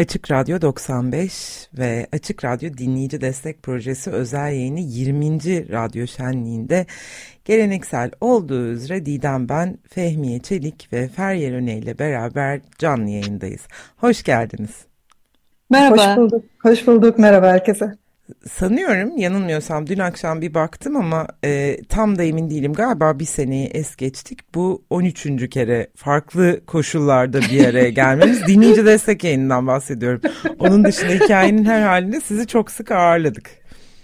Açık Radyo 95 ve Açık Radyo Dinleyici Destek Projesi özel yayını 20. Radyo Şenliği'nde geleneksel olduğu üzere Didem ben, Fehmiye Çelik ve Feryal Öne ile beraber canlı yayındayız. Hoş geldiniz. Merhaba. Hoş bulduk. Hoş bulduk. Merhaba herkese sanıyorum yanılmıyorsam dün akşam bir baktım ama e, tam da emin değilim galiba bir seneyi es geçtik. Bu 13. kere farklı koşullarda bir araya gelmemiz. Dinleyici destek yayınından bahsediyorum. Onun dışında hikayenin her halinde sizi çok sık ağırladık.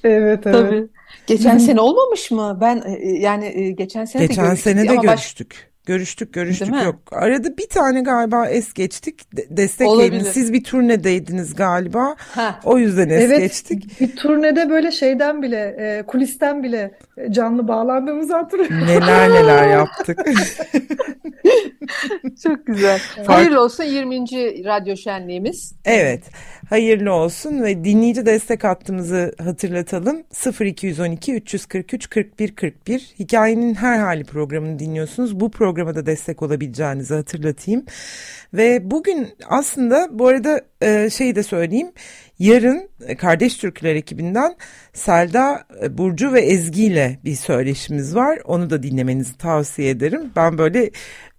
Evet evet. Tabii. Geçen sene olmamış mı? Ben e, yani e, geçen sene geçen de görüştük. Geçen sene de görüştük. Baş... Görüştük görüştük yok. Arada bir tane galiba es geçtik. Destekleyin. Siz bir turnedeydiniz galiba. Heh. O yüzden es evet, geçtik. Bir turnede böyle şeyden bile e, kulisten bile canlı bağlandığımızı hatırlıyorum. Neler neler yaptık. Çok güzel. Hayırlı olsun 20. radyo şenliğimiz. Evet. Hayırlı olsun ve dinleyici destek hattımızı hatırlatalım. 0212 343 41 41. Hikayenin her hali programını dinliyorsunuz. Bu programa da destek olabileceğinizi hatırlatayım. Ve bugün aslında bu arada e, şeyi de söyleyeyim. Yarın e, Kardeş Türküler ekibinden Selda, e, Burcu ve Ezgi ile bir söyleşimiz var. Onu da dinlemenizi tavsiye ederim. Ben böyle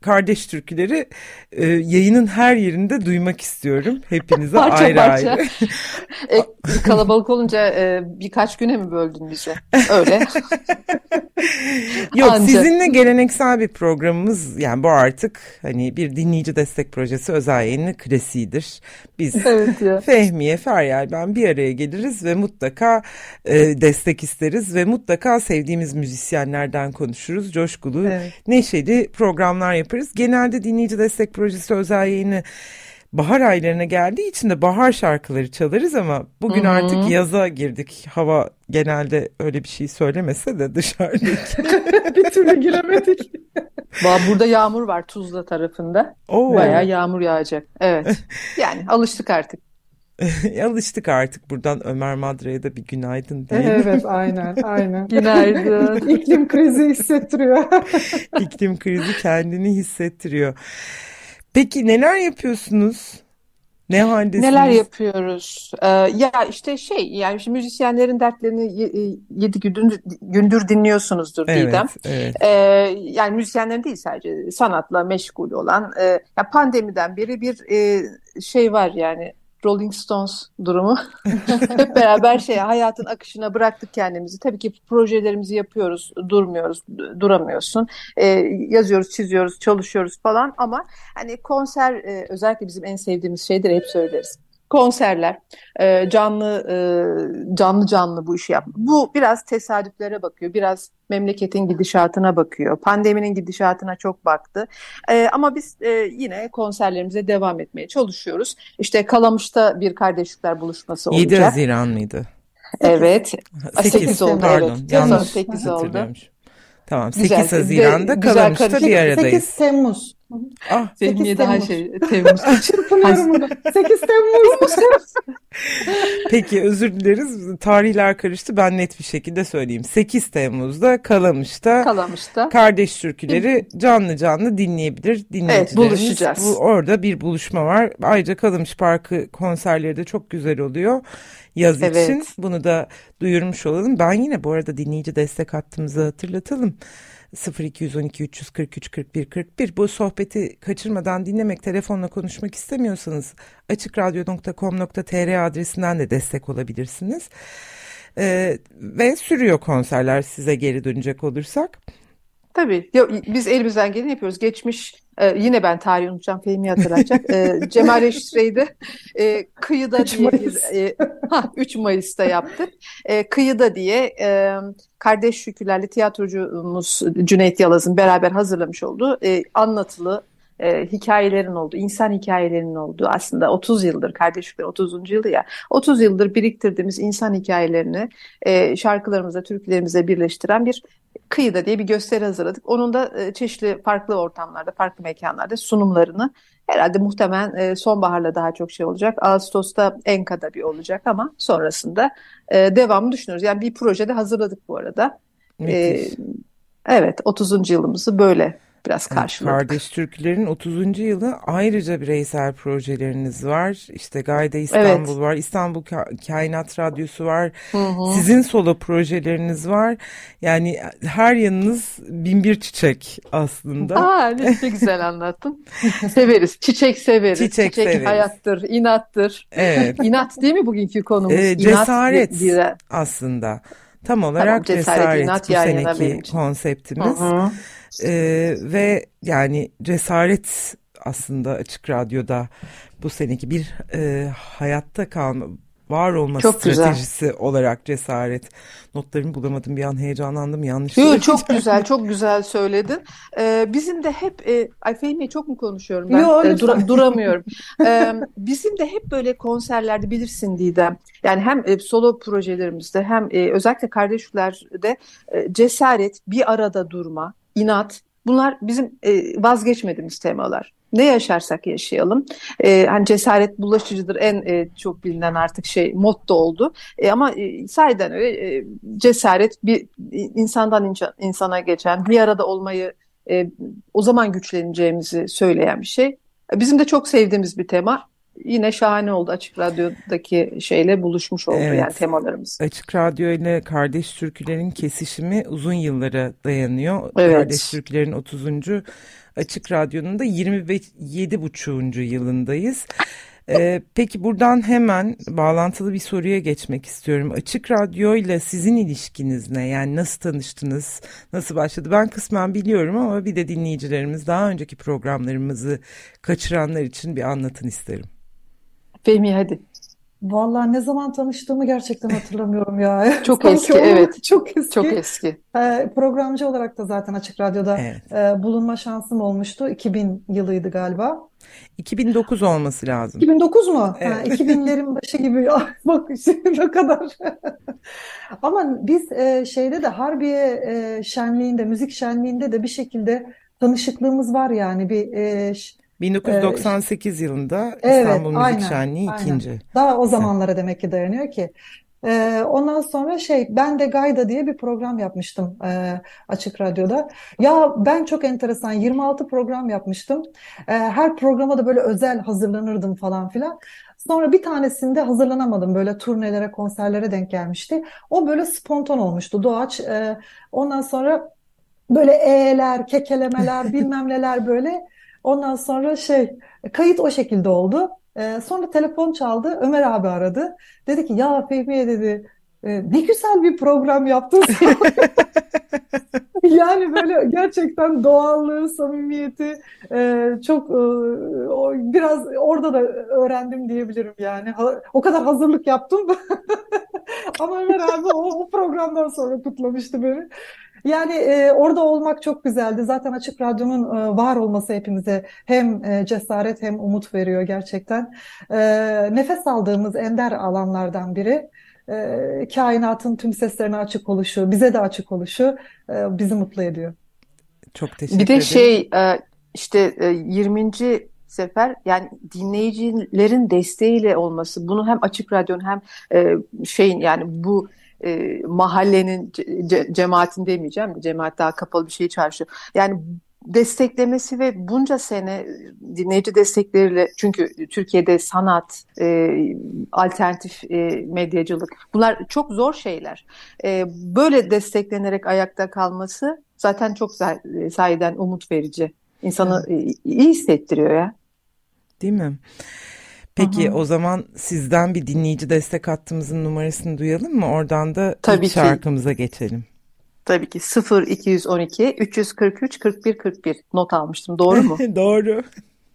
kardeş türküleri e, yayının her yerinde duymak istiyorum. Hepinize parça ayrı parça. ayrı. e, kalabalık olunca e, birkaç güne mi böldün bizi? Öyle. Yok Anca. sizinle geleneksel bir programımız yani bu artık hani bir dinleyici destek projesi özel yayını klasiğidir. Biz evet ya. Fehmiye, Feryal ben bir araya geliriz ve mutlaka e, destek isteriz ve mutlaka sevdiğimiz müzisyenlerden konuşuruz. Coşkulu, evet. neşeli programlar yaparız. Genelde dinleyici destek projesi özel yayını bahar aylarına geldiği için de bahar şarkıları çalarız ama bugün Hı -hı. artık yaza girdik. Hava genelde öyle bir şey söylemese de dışarıdaki. bir türlü giremedik. Burada yağmur var Tuzla tarafında. Oo. Bayağı yağmur yağacak. Evet. Yani alıştık artık. Alıştık artık buradan Ömer Madra'ya da bir günaydın diyelim. Evet aynen aynen. günaydın. İklim krizi hissettiriyor. İklim krizi kendini hissettiriyor. Peki neler yapıyorsunuz? Ne haldesiniz? Neler yapıyoruz? Ee, ya işte şey yani şimdi müzisyenlerin dertlerini e, yedi gündür, gündür dinliyorsunuzdur evet, Didem. Evet. Ee, yani müzisyenlerin değil sadece sanatla meşgul olan e, ya pandemiden beri bir e, şey var yani Rolling Stones durumu. Hep beraber şey hayatın akışına bıraktık kendimizi. Tabii ki projelerimizi yapıyoruz, durmuyoruz, duramıyorsun. Ee, yazıyoruz, çiziyoruz, çalışıyoruz falan ama hani konser e, özellikle bizim en sevdiğimiz şeydir hep söyleriz konserler, e, canlı e, canlı canlı bu işi yapmak. Bu biraz tesadüflere bakıyor, biraz memleketin gidişatına bakıyor, pandeminin gidişatına çok baktı. E, ama biz yine konserlerimize devam etmeye çalışıyoruz. İşte Kalamış'ta bir kardeşlikler buluşması olacak. 7 Haziran mıydı? Evet. 8, 8 oldu. Pardon, evet. yanlış 8 oldu. Tamam 8 güzel, Haziran'da Kalamış'ta bir aradayız. 8 Temmuz. Ah, Fehmiye daha şey Temmuz. Çırpınıyorum burada. 8 Temmuz. Peki özür dileriz. Tarihler karıştı. Ben net bir şekilde söyleyeyim. 8 Temmuz'da Kalamış'ta, Kalamış'ta. kardeş türküleri canlı canlı dinleyebilir. Evet, buluşacağız. Bu, orada bir buluşma var. Ayrıca Kalamış Parkı konserleri de çok güzel oluyor yaz evet. için. Bunu da duyurmuş olalım. Ben yine bu arada dinleyici destek hattımızı hatırlatalım. 0212 343 41 41 bu sohbeti kaçırmadan dinlemek telefonla konuşmak istemiyorsanız açıkradyo.com.tr adresinden de destek olabilirsiniz. Ee, ve sürüyor konserler size geri dönecek olursak. Tabii. Ya, biz elimizden geleni yapıyoruz. Geçmiş e, yine ben tarihi unutacağım, filmi hatırlatacak. e, Cemal Reşitre'yi e, Kıyıda 3 diye Mayıs. bir, e, ha, 3 Mayıs'ta yaptık. E, Kıyıda diye e, kardeş şükürlerle tiyatrocumuz Cüneyt Yalaz'ın beraber hazırlamış olduğu e, anlatılı e, hikayelerin olduğu, insan hikayelerinin olduğu aslında 30 yıldır, kardeşlikler 30. yılı ya, 30 yıldır biriktirdiğimiz insan hikayelerini e, şarkılarımıza, türkülerimize birleştiren bir kıyıda diye bir gösteri hazırladık. Onun da e, çeşitli farklı ortamlarda, farklı mekanlarda sunumlarını herhalde muhtemelen e, sonbaharla daha çok şey olacak. Ağustos'ta Enka'da bir olacak ama sonrasında e, devamı düşünüyoruz. Yani bir projede hazırladık bu arada. E, evet 30. yılımızı böyle biraz karşıladık. Kardeş Türkülerin 30. yılı ayrıca bireysel projeleriniz var. İşte Gayda İstanbul evet. var, İstanbul Kainat Radyosu var. Hı hı. Sizin solo projeleriniz var. Yani her yanınız bin bir çiçek aslında. Aa, ne güzel anlattın. severiz. Çiçek severiz. Çiçek, çiçek severiz. hayattır, inattır. Evet. İnat değil mi bugünkü konumuz? Ee, cesaret İnat aslında. Tam olarak tamam, cesaret, cesaret bu seneki konseptimiz. Hı hı. Ee, ve yani cesaret aslında Açık Radyo'da bu seneki bir e, hayatta kalma var olma çok stratejisi güzel. olarak cesaret. Notlarımı bulamadım bir an heyecanlandım yanlış. Yok çok güzel çok güzel söyledin. Ee, bizim de hep e, ay Fehmi'ye çok mu konuşuyorum ben? Yo, e, dura, duramıyorum. ee, bizim de hep böyle konserlerde bilirsin Didem. Yani hem e, solo projelerimizde hem e, özellikle kardeşlerde e, cesaret, bir arada durma, inat bunlar bizim e, vazgeçmediğimiz temalar. Ne yaşarsak yaşayalım. E, hani cesaret bulaşıcıdır en e, çok bilinen artık şey motto oldu. E, ama e, sahiden öyle e, cesaret bir insandan insana geçen bir arada olmayı e, o zaman güçleneceğimizi söyleyen bir şey. Bizim de çok sevdiğimiz bir tema yine şahane oldu Açık Radyo'daki şeyle buluşmuş oldu evet. yani temalarımız. Açık Radyo ile Kardeş Türkülerin kesişimi uzun yıllara dayanıyor. Evet. Kardeş Türkülerin 30. Açık Radyo'nun da 27,5. yılındayız. Ee, peki buradan hemen bağlantılı bir soruya geçmek istiyorum. Açık Radyo ile sizin ilişkiniz ne? Yani nasıl tanıştınız? Nasıl başladı? Ben kısmen biliyorum ama bir de dinleyicilerimiz daha önceki programlarımızı kaçıranlar için bir anlatın isterim. Fehmi hadi. Vallahi ne zaman tanıştığımı gerçekten hatırlamıyorum ya. Çok eski evet. Çok eski. Çok eski. Ee, programcı olarak da zaten Açık Radyo'da evet. e, bulunma şansım olmuştu. 2000 yılıydı galiba. 2009 olması lazım. 2009 mu? Evet. Ha, 2000'lerin başı gibi. Bak ne kadar. Ama biz e, şeyde de Harbiye e, şenliğinde, müzik şenliğinde de bir şekilde tanışıklığımız var yani bir e, 1998 ee, yılında İstanbul evet, Müzik aynen, Şenliği aynen. ikinci. Daha o zamanlara demek ki dayanıyor ki. Ee, ondan sonra şey ben de Gayda diye bir program yapmıştım e, Açık Radyo'da. Ya ben çok enteresan 26 program yapmıştım. E, her programa da böyle özel hazırlanırdım falan filan. Sonra bir tanesinde hazırlanamadım böyle turnelere konserlere denk gelmişti. O böyle spontan olmuştu doğaç. E, ondan sonra böyle e'ler, kekelemeler bilmem neler böyle Ondan sonra şey kayıt o şekilde oldu. Ee, sonra telefon çaldı. Ömer abi aradı. Dedi ki ya Fehmiye dedi e, ne güzel bir program yaptın. yani böyle gerçekten doğallığı, samimiyeti e, çok e, biraz orada da öğrendim diyebilirim yani. O kadar hazırlık yaptım. Ama Ömer abi o, o programdan sonra kutlamıştı beni. Yani e, orada olmak çok güzeldi. Zaten Açık Radyo'nun e, var olması hepimize hem e, cesaret hem umut veriyor gerçekten. E, nefes aldığımız ender alanlardan biri. E, kainatın tüm seslerine açık oluşu, bize de açık oluşu e, bizi mutlu ediyor. Çok teşekkür ederim. Bir de şey e, işte 20 e, sefer yani dinleyicilerin desteğiyle olması bunu hem açık radyonun hem e, şeyin yani bu e, mahallenin ce, cemaatin demeyeceğim. Cemaat daha kapalı bir şey çarşı. Yani desteklemesi ve bunca sene dinleyici destekleriyle çünkü Türkiye'de sanat, e, alternatif e, medyacılık bunlar çok zor şeyler. E, böyle desteklenerek ayakta kalması zaten çok e, sahiden umut verici. İnsanı evet. iyi hissettiriyor ya. Değil mi? Peki Aha. o zaman sizden bir dinleyici destek hattımızın numarasını duyalım mı? Oradan da Tabii ilk ki. şarkımıza geçelim. Tabii ki 0 212 343 41 41 not almıştım. Doğru mu? Doğru.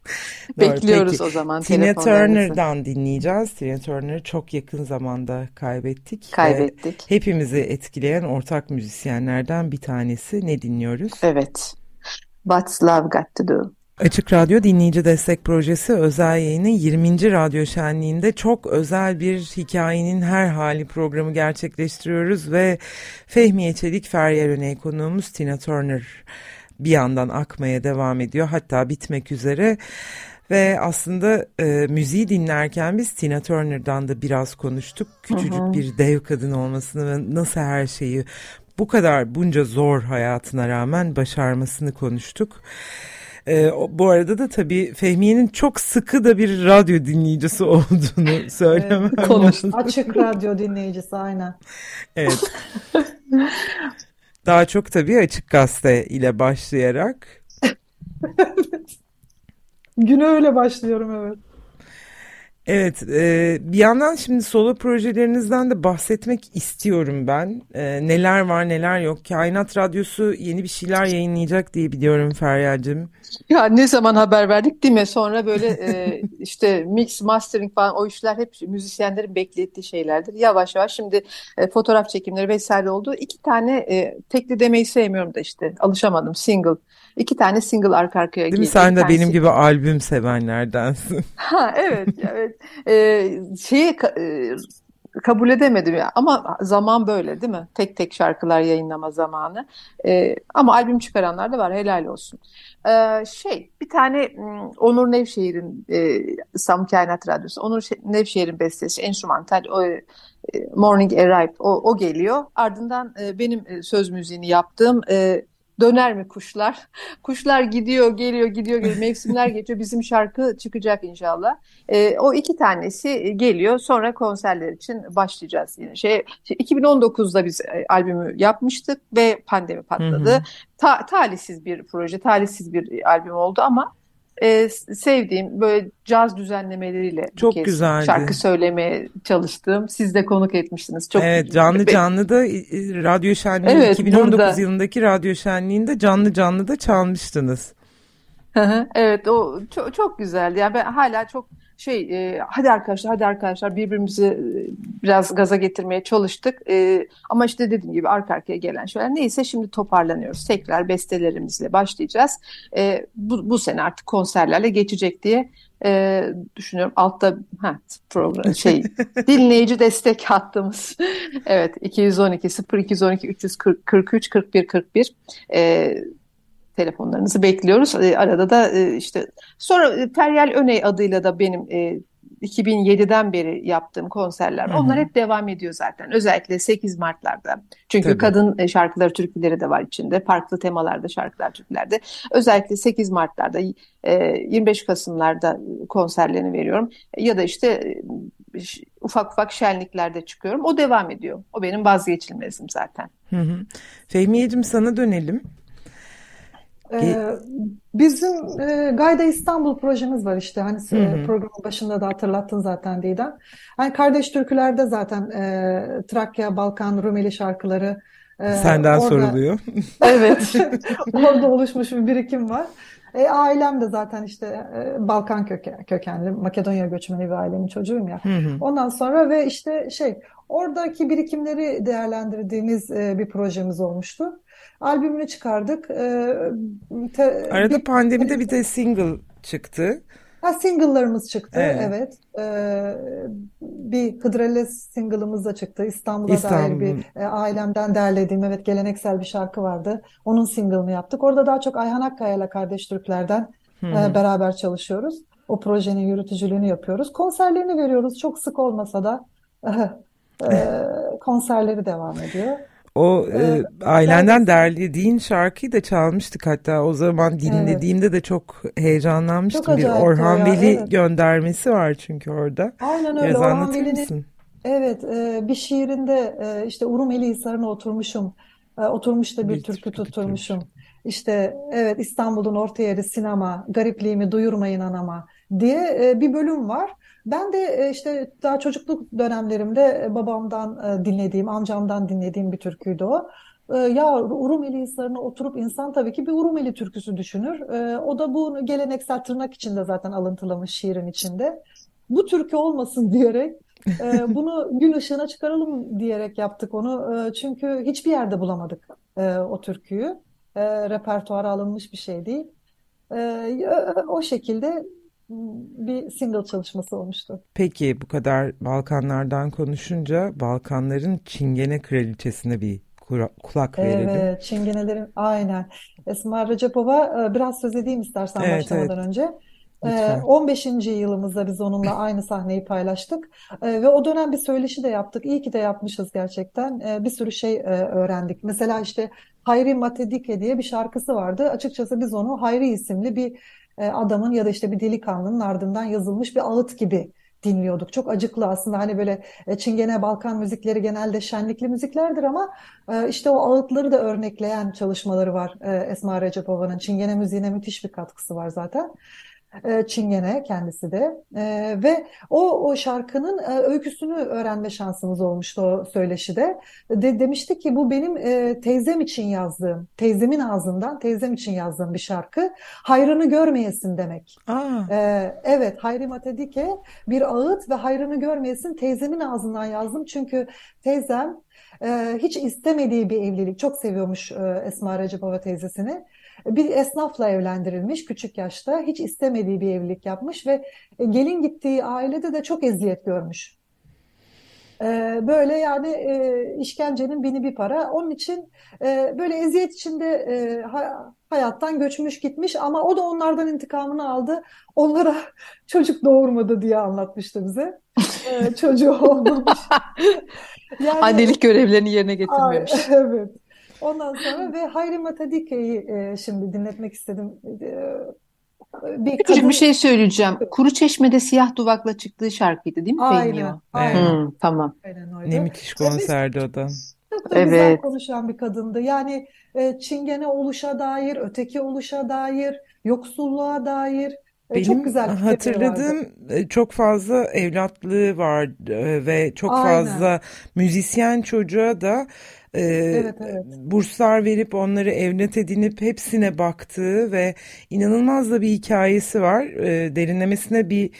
Bekliyoruz Peki, o zaman. Tina Turner'dan dinleyeceğiz. Tina Turner'ı çok yakın zamanda kaybettik. Kaybettik. Ve hepimizi etkileyen ortak müzisyenlerden bir tanesi. Ne dinliyoruz? Evet. What's Love Got To Do? Açık Radyo Dinleyici Destek Projesi özel yayını 20. Radyo Şenliği'nde çok özel bir hikayenin her hali programı gerçekleştiriyoruz ve Fehmiye Çelik Feryal Öney konuğumuz Tina Turner bir yandan akmaya devam ediyor hatta bitmek üzere. Ve aslında e, müziği dinlerken biz Tina Turner'dan da biraz konuştuk. Küçücük bir dev kadın olmasını ve nasıl her şeyi bu kadar bunca zor hayatına rağmen başarmasını konuştuk. E, bu arada da tabii Fehmiye'nin çok sıkı da bir radyo dinleyicisi olduğunu söylemem evet, konuş. Açık radyo dinleyicisi aynen. Evet. Daha çok tabii Açık Gazete ile başlayarak. Güne öyle başlıyorum evet. Evet, e, bir yandan şimdi solo projelerinizden de bahsetmek istiyorum ben. E, neler var neler yok. Kainat Radyosu yeni bir şeyler yayınlayacak diye biliyorum Feryal'cim. Ya ne zaman haber verdik değil mi? Sonra böyle e, işte mix, mastering falan o işler hep müzisyenlerin beklettiği şeylerdir. Yavaş yavaş şimdi e, fotoğraf çekimleri vesaire oldu. İki tane e, tekli demeyi sevmiyorum da işte alışamadım single İki tane single arka arkaya Değil mi? Sen de benim gibi albüm sevenlerdensin. Ha evet evet. Ee, şeyi e, kabul edemedim ya ama zaman böyle değil mi? Tek tek şarkılar yayınlama zamanı. Ee, ama albüm çıkaranlar da var helal olsun. Ee, şey bir tane Onur Nevşehir'in e, İstanbul Kainat Radyosu Onur Nevşehir'in bestesi enstrümantal o, e, Morning Arrive o, o geliyor. Ardından e, benim e, söz müziğini yaptığım e, döner mi kuşlar? Kuşlar gidiyor, geliyor, gidiyor, geliyor. Mevsimler geçiyor. Bizim şarkı çıkacak inşallah. E, o iki tanesi geliyor. Sonra konserler için başlayacağız yine. Şey, şey 2019'da biz e, albümü yapmıştık ve pandemi patladı. Hı hı. Ta, talihsiz bir proje, talihsiz bir albüm oldu ama e, sevdiğim böyle caz düzenlemeleriyle çok kez güzeldi. şarkı söylemeye çalıştığım. Siz de konuk etmiştiniz. Çok evet canlı canlı da radyo şenliği evet, 2019 burada. yılındaki radyo şenliğinde canlı canlı da çalmıştınız. evet o çok, çok güzeldi. Yani ben hala çok şey e, hadi arkadaşlar hadi arkadaşlar birbirimizi e, biraz gaza getirmeye çalıştık. E, ama işte dediğim gibi arka arkaya gelen şeyler neyse şimdi toparlanıyoruz. Tekrar bestelerimizle başlayacağız. E, bu, bu sene artık konserlerle geçecek diye e, düşünüyorum. Altta ha, program şey dinleyici destek hattımız. evet 212 0212 343 41 41 e, telefonlarınızı bekliyoruz. E, arada da e, işte sonra e, Feryal Öney adıyla da benim 2007'den beri yaptığım konserler. Hı hı. Onlar hep devam ediyor zaten. Özellikle 8 Mart'larda. Çünkü Tabii. kadın şarkıları, türküleri de var içinde. Farklı temalarda şarkılar, türkülerde. Özellikle 8 Mart'larda, 25 Kasım'larda konserlerini veriyorum. Ya da işte ufak ufak şenliklerde çıkıyorum. O devam ediyor. O benim vazgeçilmezim zaten. Hı hı. Fehmiyeciğim sana dönelim. Ee, bizim e, Gayda İstanbul projemiz var işte hani hı hı. programın başında da hatırlattın zaten Didem. Hani Kardeş Türküler'de zaten e, Trakya, Balkan, Rumeli şarkıları e, Senden orada, soruluyor. Evet. orada oluşmuş bir birikim var. E, ailem de zaten işte e, Balkan köke, kökenli, Makedonya göçmeni bir ailemin çocuğuyum ya. Hı hı. Ondan sonra ve işte şey oradaki birikimleri değerlendirdiğimiz e, bir projemiz olmuştu. Albümünü çıkardık. E, te, Arada bir, pandemide bir de single çıktı. Ha, single'larımız çıktı, evet. evet. Ee, bir Hıdrellez single'ımız da çıktı. İstanbul'a İstanbul. dair bir e, ailemden derlediğim, evet geleneksel bir şarkı vardı. Onun single'ını yaptık. Orada daha çok Ayhan Akkaya ile Kardeş Türkler'den e, beraber çalışıyoruz. O projenin yürütücülüğünü yapıyoruz. Konserlerini veriyoruz. Çok sık olmasa da e, konserleri devam ediyor. O e, ailenden evet. derlediğin şarkıyı da çalmıştık hatta o zaman dinlediğimde evet. de çok heyecanlanmıştım. Çok bir Orhan ya, Veli evet. göndermesi var çünkü orada. Aynen öyle. Biraz Orhan Veli'nin Evet, e, bir şiirinde e, işte Urumeli Hisarı'na oturmuşum. E, oturmuş da bir, bir türkü tutturmuşum. İşte evet İstanbul'un orta yeri sinema, garipliğimi duyurmayın anama diye e, bir bölüm var. Ben de e, işte daha çocukluk dönemlerimde e, babamdan e, dinlediğim, amcamdan dinlediğim bir türküydü o. Ya Urumeli hisarına oturup insan tabii ki bir Urumeli türküsü düşünür. O da bu geleneksel tırnak içinde zaten alıntılamış şiirin içinde. Bu türkü olmasın diyerek bunu gün ışığına çıkaralım diyerek yaptık onu. Çünkü hiçbir yerde bulamadık o türküyü. Repertuara alınmış bir şey değil. O şekilde bir single çalışması olmuştu. Peki bu kadar Balkanlardan konuşunca Balkanların Çingene Kraliçesi'ne bir kulak verelim. Evet, Çingenelerin aynen. Esma Recepova e, biraz söz edeyim istersen evet, başlamadan evet. önce. Lütfen. 15. yılımızda biz onunla aynı sahneyi paylaştık ve o dönem bir söyleşi de yaptık. İyi ki de yapmışız gerçekten. Bir sürü şey öğrendik. Mesela işte Hayri Matedike diye bir şarkısı vardı. Açıkçası biz onu Hayri isimli bir adamın ya da işte bir delikanlının ardından yazılmış bir ağıt gibi dinliyorduk. Çok acıklı aslında hani böyle Çingene Balkan müzikleri genelde şenlikli müziklerdir ama işte o ağıtları da örnekleyen çalışmaları var Esma Recepova'nın. Çingene müziğine müthiş bir katkısı var zaten. E, Çingene kendisi de e, ve o o şarkının e, öyküsünü öğrenme şansımız olmuştu o söyleşide. De, demişti ki bu benim e, teyzem için yazdığım, teyzemin ağzından teyzem için yazdığım bir şarkı. Hayrını görmeyesin demek. E, evet, Hayri Matedike bir ağıt ve hayrını görmeyesin teyzemin ağzından yazdım. Çünkü teyzem e, hiç istemediği bir evlilik, çok seviyormuş Esma Recepova teyzesini bir esnafla evlendirilmiş küçük yaşta. Hiç istemediği bir evlilik yapmış ve e, gelin gittiği ailede de çok eziyet görmüş. E, böyle yani e, işkencenin bini bir para. Onun için böyle eziyet içinde hayattan göçmüş gitmiş ama o da onlardan intikamını aldı. Onlara çocuk doğurmadı diye anlatmıştı bize. Çocuğu olmamış. Yani, Annelik görevlerini yerine getirmemiş. Evet. Ondan sonra ve Hayri Matadike'yi e, şimdi dinletmek istedim. E, bir Küçük kadın... bir şey söyleyeceğim. Kuru Çeşme'de siyah duvakla çıktığı şarkıydı değil mi? Aynen. aynen. Hmm, tamam. Aynen Ne müthiş konserdi o da. Çok da evet. güzel konuşan bir kadındı. Yani e, Çingene oluşa dair, öteki oluşa dair, yoksulluğa dair e, benim çok güzel hatırladığım vardı. E, çok fazla evlatlığı var e, ve çok Aynen. fazla müzisyen çocuğa da e, evet, evet. burslar verip onları evlat edinip hepsine baktığı ve inanılmaz da bir hikayesi var. E, derinlemesine bir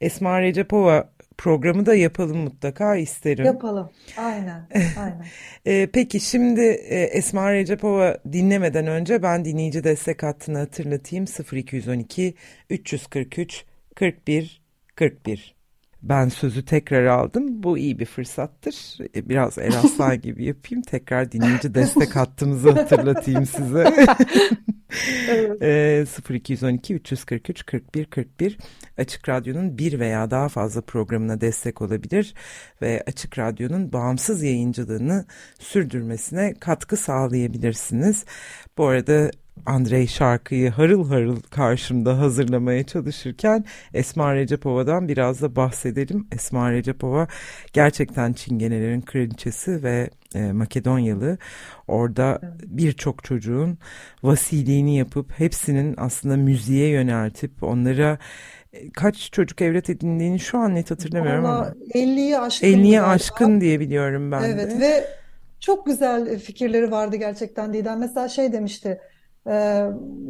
Esma Recepova programı da yapalım mutlaka isterim. Yapalım. Aynen. Aynen. e, peki şimdi e, Esma Recepova dinlemeden önce ben dinleyici destek hattını hatırlatayım. 0212 343 41 41. Ben sözü tekrar aldım. Bu iyi bir fırsattır. E, biraz Eraslan gibi yapayım. Tekrar dinleyici destek hattımızı hatırlatayım size. evet. e, 0212 343 41 41 Açık Radyo'nun bir veya daha fazla programına destek olabilir ve Açık Radyo'nun bağımsız yayıncılığını sürdürmesine katkı sağlayabilirsiniz. Bu arada Andrei şarkıyı harıl harıl karşımda hazırlamaya çalışırken Esma Recepova'dan biraz da bahsedelim. Esma Recepova gerçekten Çingenelerin kraliçesi ve e, Makedonyalı. Orada birçok çocuğun vasiliğini yapıp hepsinin aslında müziğe yöneltip onlara e, kaç çocuk evlat edindiğini şu an net hatırlamıyorum Vallahi ama 50'yi aşkın 50'ye aşkın diye biliyorum ben evet, de. ve çok güzel fikirleri vardı gerçekten Didem. Mesela şey demişti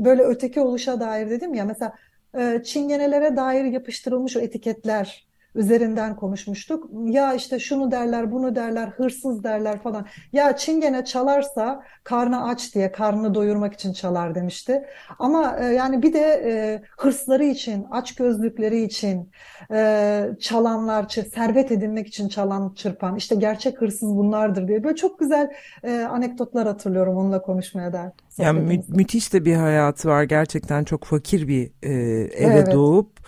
böyle öteki oluşa dair dedim ya mesela e, çingenelere dair yapıştırılmış o etiketler üzerinden konuşmuştuk. Ya işte şunu derler, bunu derler, hırsız derler falan. Ya çingene çalarsa karnı aç diye, karnını doyurmak için çalar demişti. Ama e, yani bir de e, hırsları için, aç gözlükleri için e, çalanlar, servet edinmek için çalan, çırpan, işte gerçek hırsız bunlardır diye. Böyle çok güzel e, anekdotlar hatırlıyorum onunla konuşmaya da. Yani mü müthiş de bir hayatı var. Gerçekten çok fakir bir e, eve evet. doğup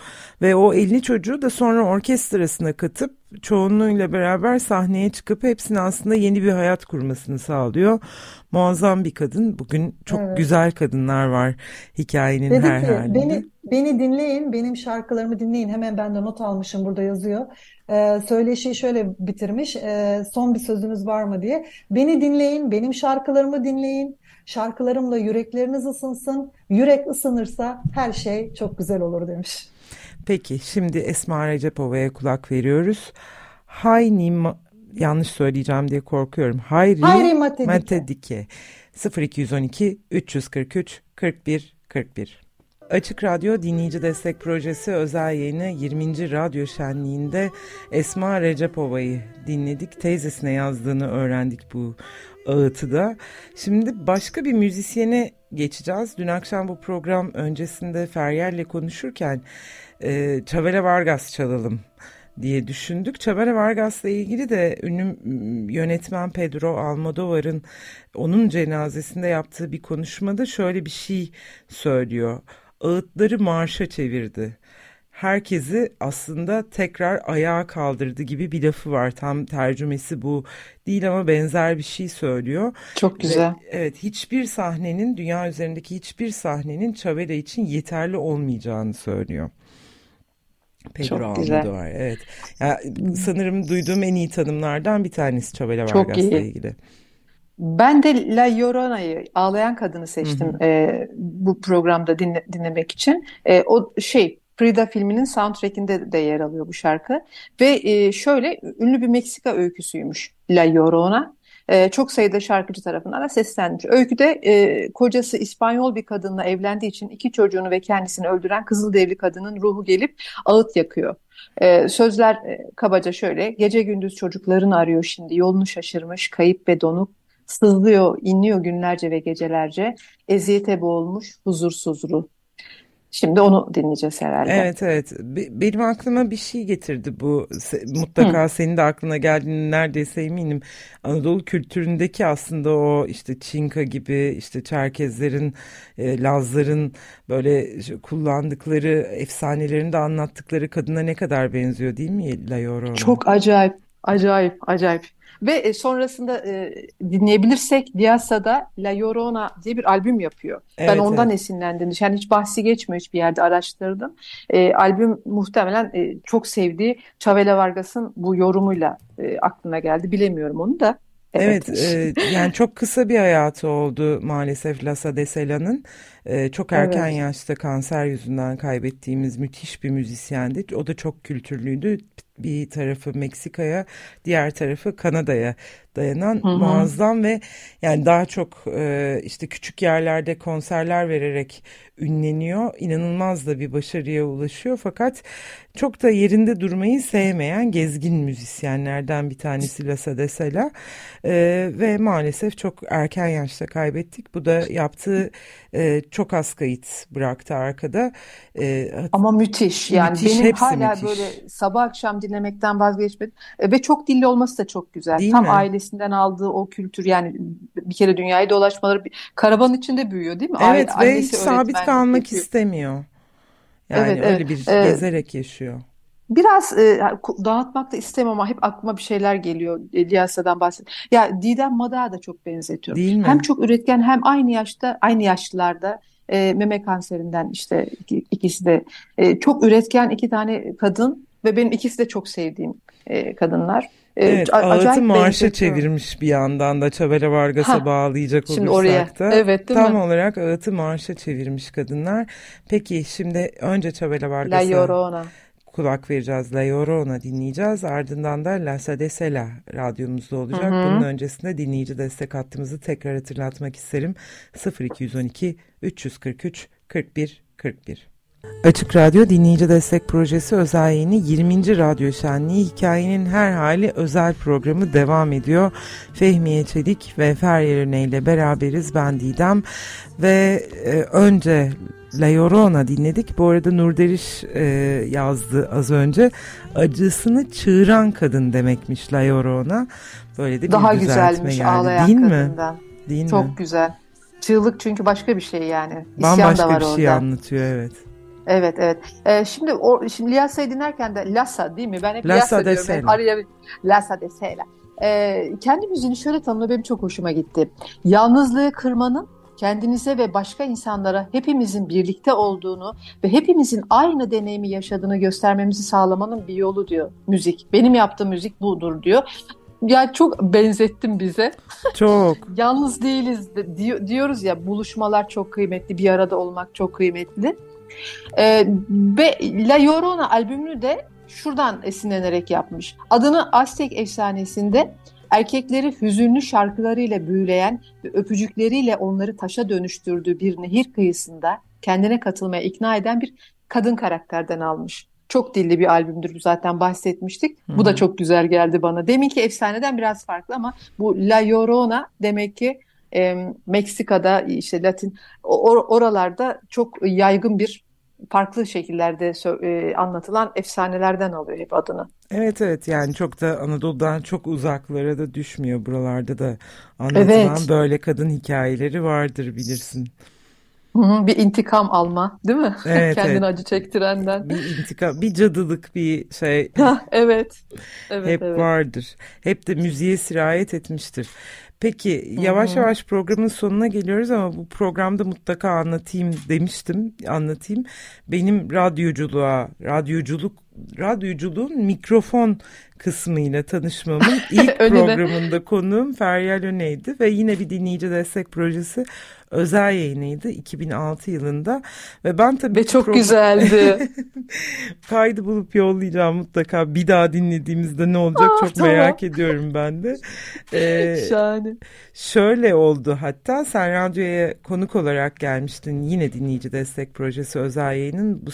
ve o 50 çocuğu da sonra orkestrasına katıp çoğunluğuyla beraber sahneye çıkıp hepsinin aslında yeni bir hayat kurmasını sağlıyor. Muazzam bir kadın. Bugün çok evet. güzel kadınlar var hikayenin Dedi her ki, halinde. Beni, beni dinleyin, benim şarkılarımı dinleyin. Hemen ben de not almışım burada yazıyor. Ee, söyleşiyi şöyle bitirmiş. Ee, son bir sözünüz var mı diye. Beni dinleyin, benim şarkılarımı dinleyin. Şarkılarımla yürekleriniz ısınsın. Yürek ısınırsa her şey çok güzel olur demiş. Peki şimdi Esma Recepova'ya kulak veriyoruz. Hayni yanlış söyleyeceğim diye korkuyorum. Hayri, Hayri Matedike. Matedike 0212 343 41 41. Açık Radyo Dinleyici Destek Projesi özel yayını 20. Radyo Şenliği'nde Esma Recepova'yı dinledik. Teyzesine yazdığını öğrendik bu ağıtı da. Şimdi başka bir müzisyene geçeceğiz. Dün akşam bu program öncesinde Feryal'le konuşurken e, Chavela Vargas çalalım diye düşündük. Chavela Vargas'la ilgili de ünlü yönetmen Pedro Almodovar'ın onun cenazesinde yaptığı bir konuşmada şöyle bir şey söylüyor. Ağıtları marşa çevirdi herkesi aslında tekrar ayağa kaldırdı gibi bir lafı var. Tam tercümesi bu değil ama benzer bir şey söylüyor. Çok güzel. Ve, evet hiçbir sahnenin dünya üzerindeki hiçbir sahnenin Çavela için yeterli olmayacağını söylüyor. Pedro Çok güzel. var. Evet. Yani sanırım duyduğum en iyi tanımlardan bir tanesi Çavela Vargas'la ilgili. Ben de La Llorona'yı ağlayan kadını seçtim hı hı. E, bu programda dinle, dinlemek için. E, o şey Frida filminin soundtrackinde de yer alıyor bu şarkı. Ve e, şöyle ünlü bir Meksika öyküsüymüş La Llorona. E, çok sayıda şarkıcı tarafından da seslenmiş. Öyküde e, kocası İspanyol bir kadınla evlendiği için iki çocuğunu ve kendisini öldüren Kızılderili kadının ruhu gelip ağıt yakıyor. E, sözler e, kabaca şöyle, gece gündüz çocuklarını arıyor şimdi, yolunu şaşırmış, kayıp ve donuk, sızlıyor, inliyor günlerce ve gecelerce, eziyete boğulmuş, huzursuz ruh. Şimdi onu dinleyeceğiz herhalde. Evet evet. Benim aklıma bir şey getirdi bu. Mutlaka Hı. senin de aklına geldiğini neredeyse eminim. Anadolu kültüründeki aslında o işte Çinka gibi işte Çerkezlerin, e, Lazların böyle kullandıkları efsanelerinde anlattıkları kadına ne kadar benziyor değil mi La Llorona? Çok acayip, acayip, acayip. Ve e, sonrasında e, dinleyebilirsek Diasa'da La Llorona diye bir albüm yapıyor. Evet, ben ondan evet. esinlendim. Yani hiç bahsi geçmiyor hiçbir yerde araştırdım. E, albüm muhtemelen e, çok sevdiği Chavela Vargas'ın bu yorumuyla e, aklına geldi. Bilemiyorum onu da. Evet, evet e, yani çok kısa bir hayatı oldu maalesef Lasa de Sela'nın. E, çok erken evet. yaşta kanser yüzünden kaybettiğimiz müthiş bir müzisyendi. O da çok kültürlüydü bir tarafı Meksika'ya, diğer tarafı Kanada'ya dayanan hı hı. muazzam ve yani daha çok e, işte küçük yerlerde konserler vererek ünleniyor. İnanılmaz da bir başarıya ulaşıyor fakat çok da yerinde durmayı sevmeyen gezgin müzisyenlerden bir tanesi Lasa de Sela e, ve maalesef çok erken yaşta kaybettik. Bu da yaptığı e, çok az kayıt bıraktı arkada. E, Ama müthiş yani müthiş, benim hala müthiş. böyle sabah akşam dinlemekten vazgeçmedim e, ve çok dilli olması da çok güzel. Değil Tam mi? ailesinden aldığı o kültür yani bir kere dünyayı dolaşmaları karavanın içinde büyüyor değil mi? Evet Aile, ve hiç sabit kalmak yapıyor. istemiyor. Yani evet, öyle evet. bir ee, gezerek yaşıyor. Biraz e, dağıtmak da istemem ama hep aklıma bir şeyler geliyor Diyasa'dan bahset. Ya Didem Madak'a da çok benzetiyorum. Değil mi? Hem çok üretken hem aynı yaşta aynı yaşlılarda e, meme kanserinden işte ikisi de e, çok üretken iki tane kadın ve benim ikisi de çok sevdiğim e, kadınlar. E, evet, ağıtı marşa çevirmiş bir yandan da Çabela Vargas'a ha, bağlayacak şimdi olursak oraya. da. Evet, değil tam mi? olarak ağıtı marşa çevirmiş kadınlar. Peki şimdi önce Çabela Vargas'a kulak vereceğiz. La Llorona dinleyeceğiz. Ardından da La Sadesela radyomuzda olacak. Hı hı. Bunun öncesinde dinleyici destek hattımızı tekrar hatırlatmak isterim. 0212 343 41 41. Açık Radyo Dinleyici Destek Projesi özel yayını 20. Radyo Şenliği hikayenin her hali özel programı devam ediyor. Fehmiye Çelik ve Feryal ile beraberiz ben Didem ve e, önce La Llorona dinledik. Bu arada Nurderiş e, yazdı az önce. Acısını çığıran kadın demekmiş La Llorona. Böyle de bir Daha güzelmiş geldi. ağlayan Değil kadından. Mi? Değil Çok mi? güzel. Çığlık çünkü başka bir şey yani. İsyan Bambaşka da var bir şey orada. anlatıyor evet. Evet evet. Ee, şimdi o şimdi Liasa'yı dinlerken de Lasa değil mi? Ben hep Lasa, Lasa diyorum. Hep araya Lasa de Sela. Ee, kendi müziğini şöyle tanımlıyor benim çok hoşuma gitti. Yalnızlığı kırmanın kendinize ve başka insanlara hepimizin birlikte olduğunu ve hepimizin aynı deneyimi yaşadığını göstermemizi sağlamanın bir yolu diyor müzik. Benim yaptığım müzik budur diyor. Yani çok benzettim bize. Çok. Yalnız değiliz de, diyoruz ya buluşmalar çok kıymetli, bir arada olmak çok kıymetli. Ee, ve La Llorona albümünü de şuradan esinlenerek yapmış. Adını Aztek efsanesinde erkekleri hüzünlü şarkılarıyla büyüleyen ve öpücükleriyle onları taşa dönüştürdüğü bir nehir kıyısında kendine katılmaya ikna eden bir kadın karakterden almış. Çok dilli bir albümdür bu zaten bahsetmiştik. Hı-hı. Bu da çok güzel geldi bana. Deminki efsaneden biraz farklı ama bu La Llorona demek ki e, Meksika'da işte Latin or, oralarda çok yaygın bir farklı şekillerde e, anlatılan efsanelerden alıyor hep adını. Evet evet yani çok da Anadolu'dan çok uzaklara da düşmüyor buralarda da anlatılan evet. böyle kadın hikayeleri vardır bilirsin. Bir intikam alma, değil mi? Evet, Kendini evet. acı çektirenden. Bir intikam, bir cadılık bir şey. evet. evet. Hep evet. vardır. Hep de müziğe sirayet etmiştir. Peki yavaş Hı-hı. yavaş programın sonuna geliyoruz ama bu programda mutlaka anlatayım demiştim. Anlatayım. Benim radyoculuğa, radyoculuk radyoculuğun mikrofon kısmıyla tanışmamın ilk programında konuğum Feryal Öney'di ve yine bir dinleyici destek projesi özel yayınıydı 2006 yılında ve ben tabii ve çok güzeldi. kaydı bulup yollayacağım mutlaka bir daha dinlediğimizde ne olacak Aa, çok tamam. merak ediyorum ben de. Ee, Şahane. Şöyle oldu hatta sen radyoya konuk olarak gelmiştin yine dinleyici destek projesi özel yayının bu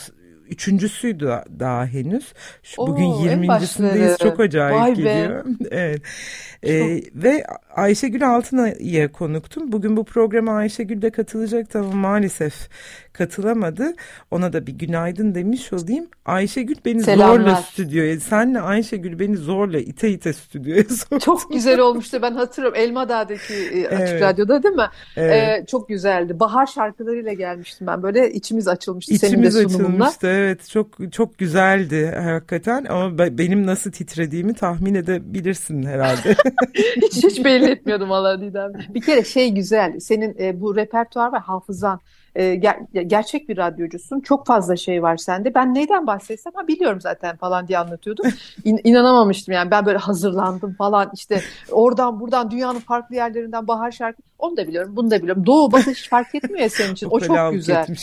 üçüncüsüydü daha henüz. Şu, Oo, bugün 20.sindeyiz. Çok acayip Vay geliyor. evet. Ee, ve Ayşegül Altınay'a konuktum. Bugün bu programa Ayşegül de katılacak ama maalesef katılamadı. Ona da bir günaydın demiş olayım. Ayşegül beni Selamlar. zorla stüdyoya, senle Ayşegül beni zorla ite ite stüdyoya soktu. Çok güzel olmuştu. Ben hatırlıyorum Elmadağ'daki e, Açık evet. Radyo'da değil mi? Evet. Ee, çok güzeldi. Bahar şarkılarıyla gelmiştim ben. Böyle içimiz açılmıştı içimiz senin de sunumunla. açılmıştı evet. Çok çok güzeldi hakikaten ama benim nasıl titrediğimi tahmin edebilirsin herhalde. hiç hiç belli etmiyordum Didem. Bir kere şey güzel. Senin e, bu repertuar ve hafızan e, ger gerçek bir radyocusun. Çok fazla şey var sende. Ben neyden bahsetsem ha biliyorum zaten falan diye anlatıyordum. İn inanamamıştım yani ben böyle hazırlandım falan işte oradan buradan dünyanın farklı yerlerinden bahar şarkı onu da biliyorum bunu da biliyorum. Doğu batı hiç fark etmiyor ya senin için. o çok güzel.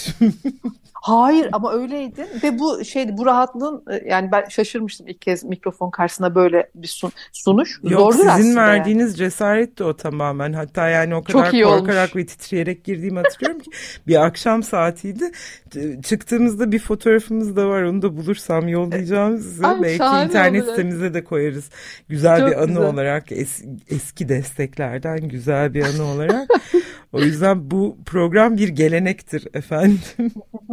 Hayır ama öyleydin ve bu şeydi bu rahatlığın e, yani ben şaşırmıştım ilk kez mikrofon karşısında böyle bir sun, sunuş. Yok Zordur sizin verdiğiniz yani. cesaret de o tamamen. Hatta yani o kadar korkarak olmuş. ve titreyerek girdiğimi hatırlıyorum ki bir akşam saatiydi. Çıktığımızda bir fotoğrafımız da var. Onu da bulursam yollayacağım size. Ay, Belki internet olur. sitemize de koyarız. Güzel Çok bir anı güzel. olarak es, eski desteklerden güzel bir anı olarak. o yüzden bu program bir gelenektir efendim.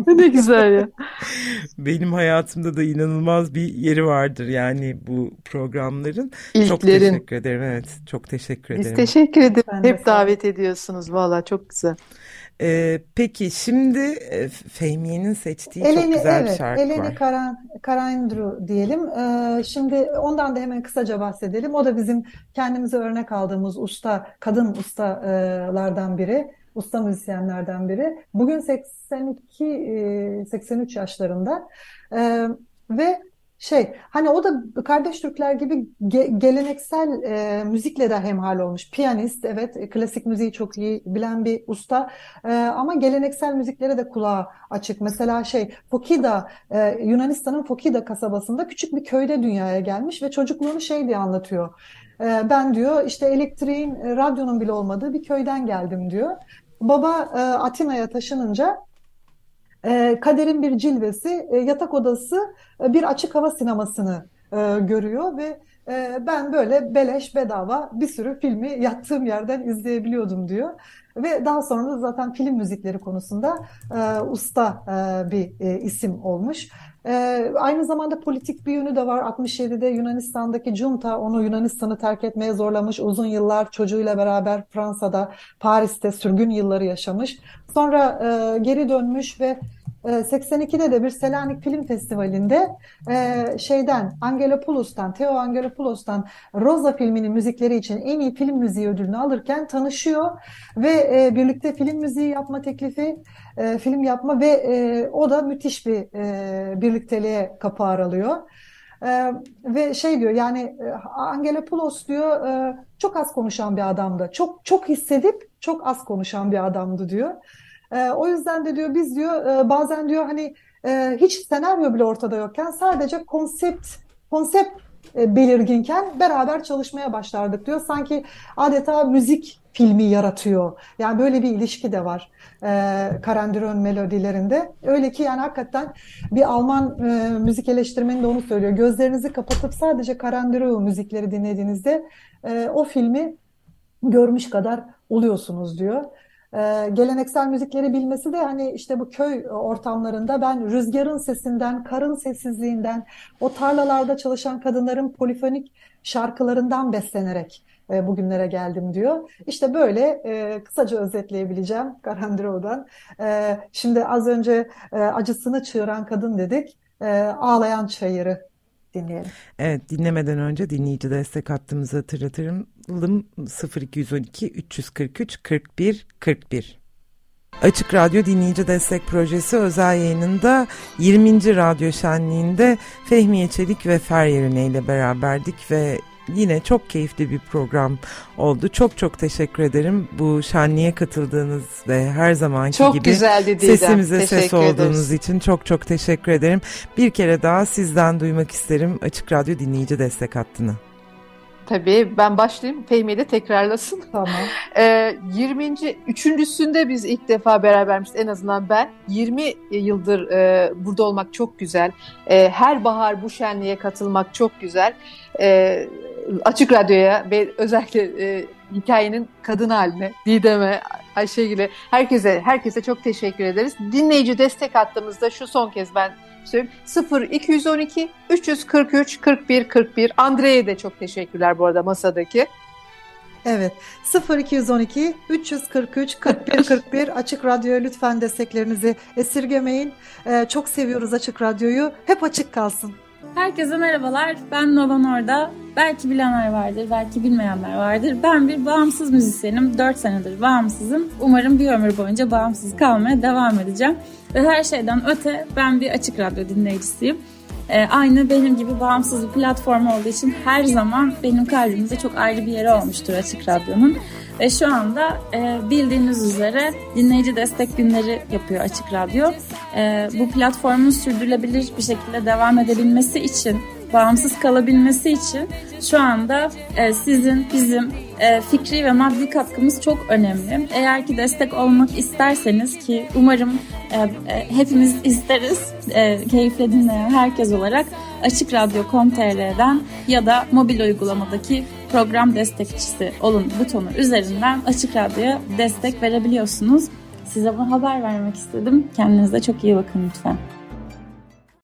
ne güzel ya. Benim hayatımda da inanılmaz bir yeri vardır yani bu programların. İlklerin. Çok teşekkür ederim. Evet, çok teşekkür ederim. Biz teşekkür ederim. Hep davet ediyorsunuz valla çok güzel. Ee, peki şimdi e, Fehmiye'nin seçtiği Eleni, çok güzel evet, bir şarkı Eleni var. Karan, Karandru diyelim. Ee, şimdi ondan da hemen kısaca bahsedelim. O da bizim kendimize örnek aldığımız usta, kadın ustalardan biri usta müzisyenlerden biri. Bugün 82 83 yaşlarında e, ve şey hani o da kardeş Türkler gibi ge geleneksel e, müzikle de hemhal olmuş. Piyanist evet klasik müziği çok iyi bilen bir usta e, ama geleneksel müziklere de kulağı açık. Mesela şey Fokida e, Yunanistan'ın Fokida kasabasında küçük bir köyde dünyaya gelmiş ve çocukluğunu şey diye anlatıyor. E, ben diyor işte elektriğin, radyonun bile olmadığı bir köyden geldim diyor. Baba e, Atina'ya taşınınca e, kaderin bir cilvesi e, yatak odası e, bir açık hava sinemasını e, görüyor ve ben böyle beleş bedava bir sürü filmi yattığım yerden izleyebiliyordum diyor. Ve daha sonra da zaten film müzikleri konusunda e, usta e, bir e, isim olmuş. E, aynı zamanda politik bir yönü de var. 67'de Yunanistan'daki junta onu Yunanistan'ı terk etmeye zorlamış. Uzun yıllar çocuğuyla beraber Fransa'da, Paris'te sürgün yılları yaşamış. Sonra e, geri dönmüş ve 82'de ee, de bir Selanik Film Festivali'nde e, şeyden Angelopoulos'tan, Theo Angelopoulos'tan Rosa filminin müzikleri için en iyi film müziği ödülünü alırken tanışıyor ve e, birlikte film müziği yapma teklifi, e, film yapma ve o da müthiş bir birlikteliğe kapı aralıyor. Ve şey diyor yani Angelopoulos diyor çok az konuşan bir adamdı. Çok çok hissedip çok az konuşan bir adamdı diyor. E, o yüzden de diyor biz diyor e, bazen diyor hani e, hiç senaryo bile ortada yokken sadece konsept konsept e, belirginken beraber çalışmaya başlardık diyor. Sanki adeta müzik filmi yaratıyor. Yani böyle bir ilişki de var e, Karandiron melodilerinde. Öyle ki yani hakikaten bir Alman e, müzik eleştirmeni de onu söylüyor. Gözlerinizi kapatıp sadece Karandiron müzikleri dinlediğinizde e, o filmi görmüş kadar oluyorsunuz diyor. Ee, geleneksel müzikleri bilmesi de hani işte bu köy ortamlarında ben rüzgarın sesinden, karın sessizliğinden, o tarlalarda çalışan kadınların polifonik şarkılarından beslenerek e, bugünlere geldim diyor. İşte böyle e, kısaca özetleyebileceğim Karandirov'dan. E, şimdi az önce e, acısını çığıran kadın dedik, e, ağlayan çayırı dinleyelim. Evet dinlemeden önce dinleyici destek hattımızı hatırlatırım. 0212 343 41 41. Açık Radyo Dinleyici Destek Projesi özel yayınında 20. Radyo Şenliği'nde Fehmiye Çelik ve Feryerine ile beraberdik ve yine çok keyifli bir program oldu. Çok çok teşekkür ederim bu şenliğe katıldığınız ve her zamanki çok gibi güzeldi sesimize teşekkür ses ederiz. olduğunuz için çok çok teşekkür ederim. Bir kere daha sizden duymak isterim Açık Radyo dinleyici destek hattını. Tabii ben başlayayım. Fehmi de tekrarlasın. Tamam. Ee, 20. Üçüncüsünde biz ilk defa berabermişiz en azından ben. 20 yıldır e, burada olmak çok güzel. E, her bahar bu şenliğe katılmak çok güzel. E, Açık Radyo'ya ve özellikle e, hikayenin kadın haline, Didem'e, Ayşegül'e, herkese herkese çok teşekkür ederiz. Dinleyici destek hattımızda şu son kez ben söyleyeyim. 0 212 343 41 41. Andre'ye de çok teşekkürler bu arada masadaki. Evet 0212 343 41 41 Açık Radyo'ya lütfen desteklerinizi esirgemeyin. Ee, çok seviyoruz Açık Radyo'yu. Hep açık kalsın. Herkese merhabalar. Ben Nolan Orada. Belki bilenler vardır, belki bilmeyenler vardır. Ben bir bağımsız müzisyenim. 4 senedir bağımsızım. Umarım bir ömür boyunca bağımsız kalmaya devam edeceğim. Ve her şeyden öte ben bir açık radyo dinleyicisiyim. Ee, aynı benim gibi bağımsız bir platform olduğu için her zaman benim kalbimde çok ayrı bir yeri olmuştur Açık Radyo'nun. Ve şu anda e, bildiğiniz üzere dinleyici destek günleri yapıyor Açık Radyo. E, bu platformun sürdürülebilir bir şekilde devam edebilmesi için, bağımsız kalabilmesi için şu anda e, sizin, bizim e, fikri ve maddi katkımız çok önemli. Eğer ki destek olmak isterseniz ki umarım e, e, hepimiz isteriz, e, keyifle dinleyen herkes olarak açıkradyo.com.tr'den ya da mobil uygulamadaki program destekçisi olun butonu üzerinden Açık Radyo'ya destek verebiliyorsunuz. Size bu haber vermek istedim. Kendinize çok iyi bakın lütfen.